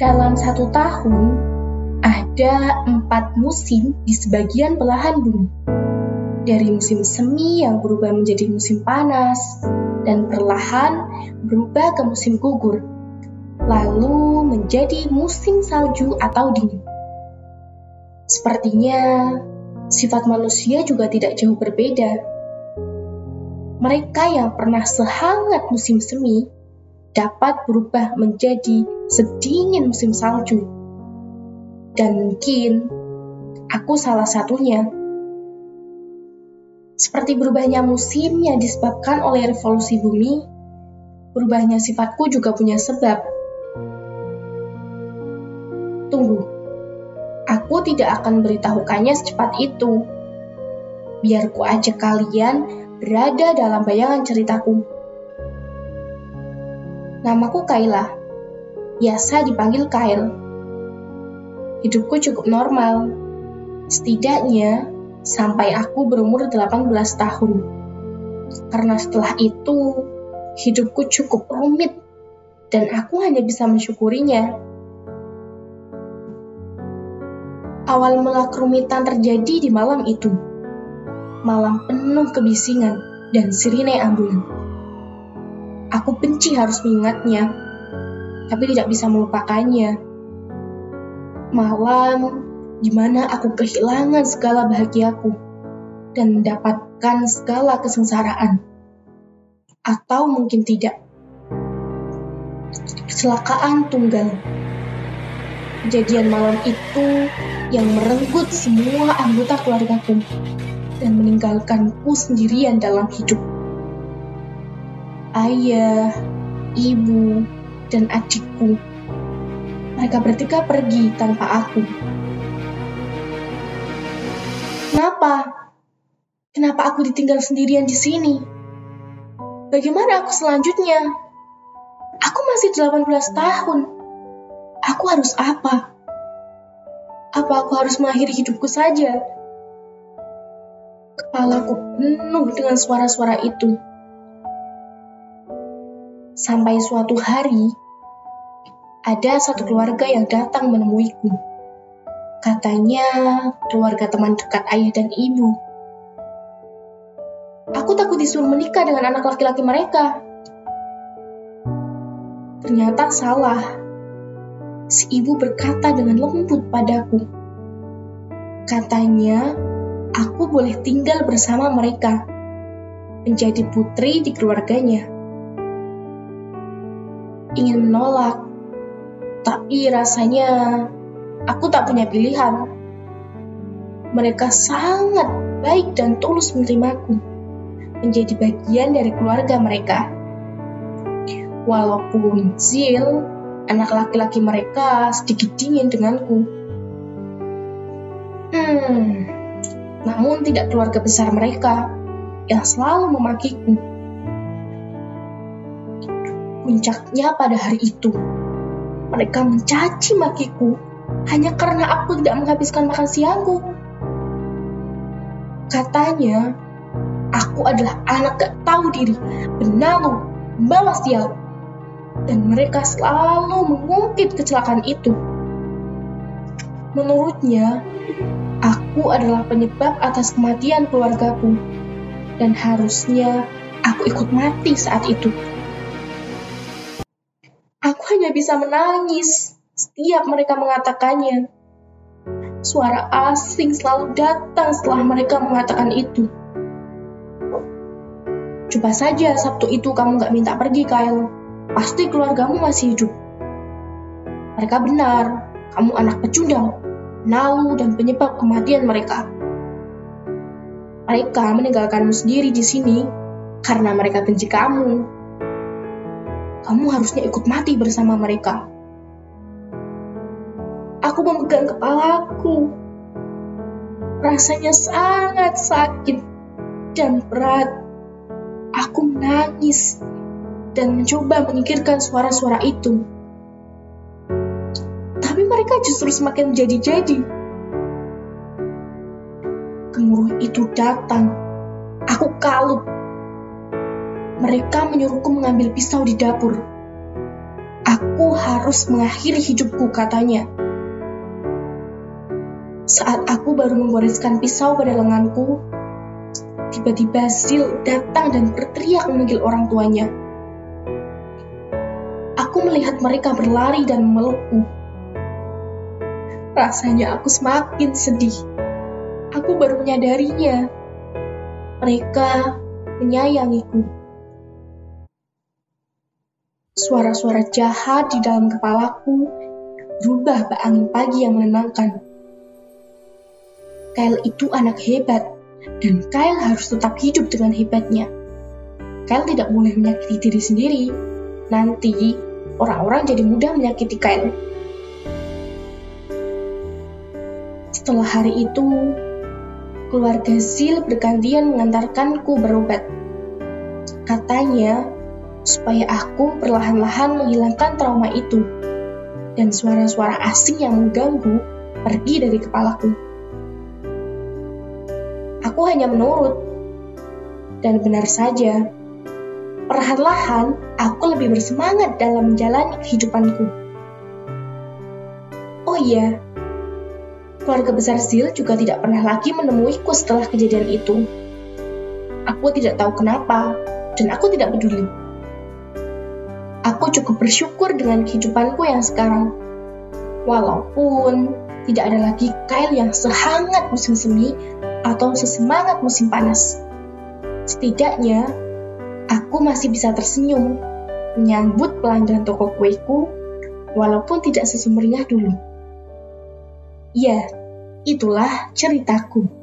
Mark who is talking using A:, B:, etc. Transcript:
A: Dalam satu tahun, ada empat musim di sebagian belahan bumi. Dari musim semi yang berubah menjadi musim panas, dan perlahan berubah ke musim gugur, lalu menjadi musim salju atau dingin. Sepertinya sifat manusia juga tidak jauh berbeda. Mereka yang pernah sehangat musim semi dapat berubah menjadi sedingin musim salju. Dan mungkin aku salah satunya. Seperti berubahnya musim yang disebabkan oleh revolusi bumi, berubahnya sifatku juga punya sebab. Tunggu, aku tidak akan beritahukannya secepat itu. Biar ku ajak kalian berada dalam bayangan ceritaku. Namaku Kaila, biasa dipanggil Kail. Hidupku cukup normal, setidaknya sampai aku berumur 18 tahun. Karena setelah itu, hidupku cukup rumit dan aku hanya bisa mensyukurinya. Awal mula kerumitan terjadi di malam itu. Malam penuh kebisingan dan sirine ambulan. Aku benci harus mengingatnya, tapi tidak bisa melupakannya. Malam di mana aku kehilangan segala bahagiaku dan mendapatkan segala kesengsaraan. Atau mungkin tidak. Kecelakaan tunggal. Kejadian malam itu yang merenggut semua anggota keluargaku dan meninggalkanku sendirian dalam hidup. Ayah, ibu, dan adikku. Mereka bertiga pergi tanpa aku. Kenapa? Kenapa aku ditinggal sendirian di sini? Bagaimana aku selanjutnya? Aku masih 18 tahun. Aku harus apa? Apa aku harus mengakhiri hidupku saja? Kepalaku penuh dengan suara-suara itu. Sampai suatu hari, ada satu keluarga yang datang menemuiku. Katanya keluarga teman dekat ayah dan ibu. Aku takut disuruh menikah dengan anak laki-laki mereka. Ternyata salah. Si ibu berkata dengan lembut padaku. Katanya, aku boleh tinggal bersama mereka, menjadi putri di keluarganya. Ingin menolak, tapi rasanya Aku tak punya pilihan. Mereka sangat baik dan tulus menerimaku, menjadi bagian dari keluarga mereka. Walaupun Zil, anak laki-laki mereka sedikit dingin denganku. Hmm, namun tidak keluarga besar mereka yang selalu memakiku. Puncaknya pada hari itu, mereka mencaci makiku hanya karena aku tidak menghabiskan makan siangku. Katanya, aku adalah anak gak tahu diri, benalu, membawa sial. Dan mereka selalu mengungkit kecelakaan itu. Menurutnya, aku adalah penyebab atas kematian keluargaku. Dan harusnya aku ikut mati saat itu. Hanya bisa menangis setiap mereka mengatakannya. Suara asing selalu datang setelah mereka mengatakan itu. Coba saja Sabtu itu kamu gak minta pergi, Kyle. Pasti keluargamu masih hidup. Mereka benar, kamu anak pecundang, nalu dan penyebab kematian mereka. Mereka meninggalkanmu sendiri di sini karena mereka benci kamu. Kamu harusnya ikut mati bersama mereka. Aku memegang kepalaku. Rasanya sangat sakit dan berat. Aku menangis dan mencoba menyingkirkan suara-suara itu. Tapi mereka justru semakin jadi-jadi. Gemuruh itu datang. Aku kalut. Mereka menyuruhku mengambil pisau di dapur. Aku harus mengakhiri hidupku, katanya. Saat aku baru membariskan pisau pada lenganku, tiba-tiba Zil datang dan berteriak memanggil orang tuanya. Aku melihat mereka berlari dan memelukku. Rasanya aku semakin sedih. Aku baru menyadarinya. Mereka menyayangiku. Suara-suara jahat di dalam kepalaku berubah ke angin pagi yang menenangkan. Kyle itu anak hebat, dan Kyle harus tetap hidup dengan hebatnya. Kyle tidak boleh menyakiti diri sendiri. Nanti, orang-orang jadi mudah menyakiti Kyle. Setelah hari itu, keluarga Zil bergantian mengantarkanku berobat. Katanya, supaya aku perlahan-lahan menghilangkan trauma itu dan suara-suara asing yang mengganggu pergi dari kepalaku. Aku hanya menurut, dan benar saja, perlahan-lahan aku lebih bersemangat dalam menjalani kehidupanku. Oh iya, keluarga besar Zil juga tidak pernah lagi menemuiku setelah kejadian itu. Aku tidak tahu kenapa, dan aku tidak peduli. Cukup bersyukur dengan kehidupanku yang sekarang. Walaupun tidak ada lagi Kyle yang sehangat musim semi atau sesemangat musim panas. Setidaknya, aku masih bisa tersenyum menyambut pelanggan toko kueku walaupun tidak sesumringah dulu. Ya, itulah ceritaku.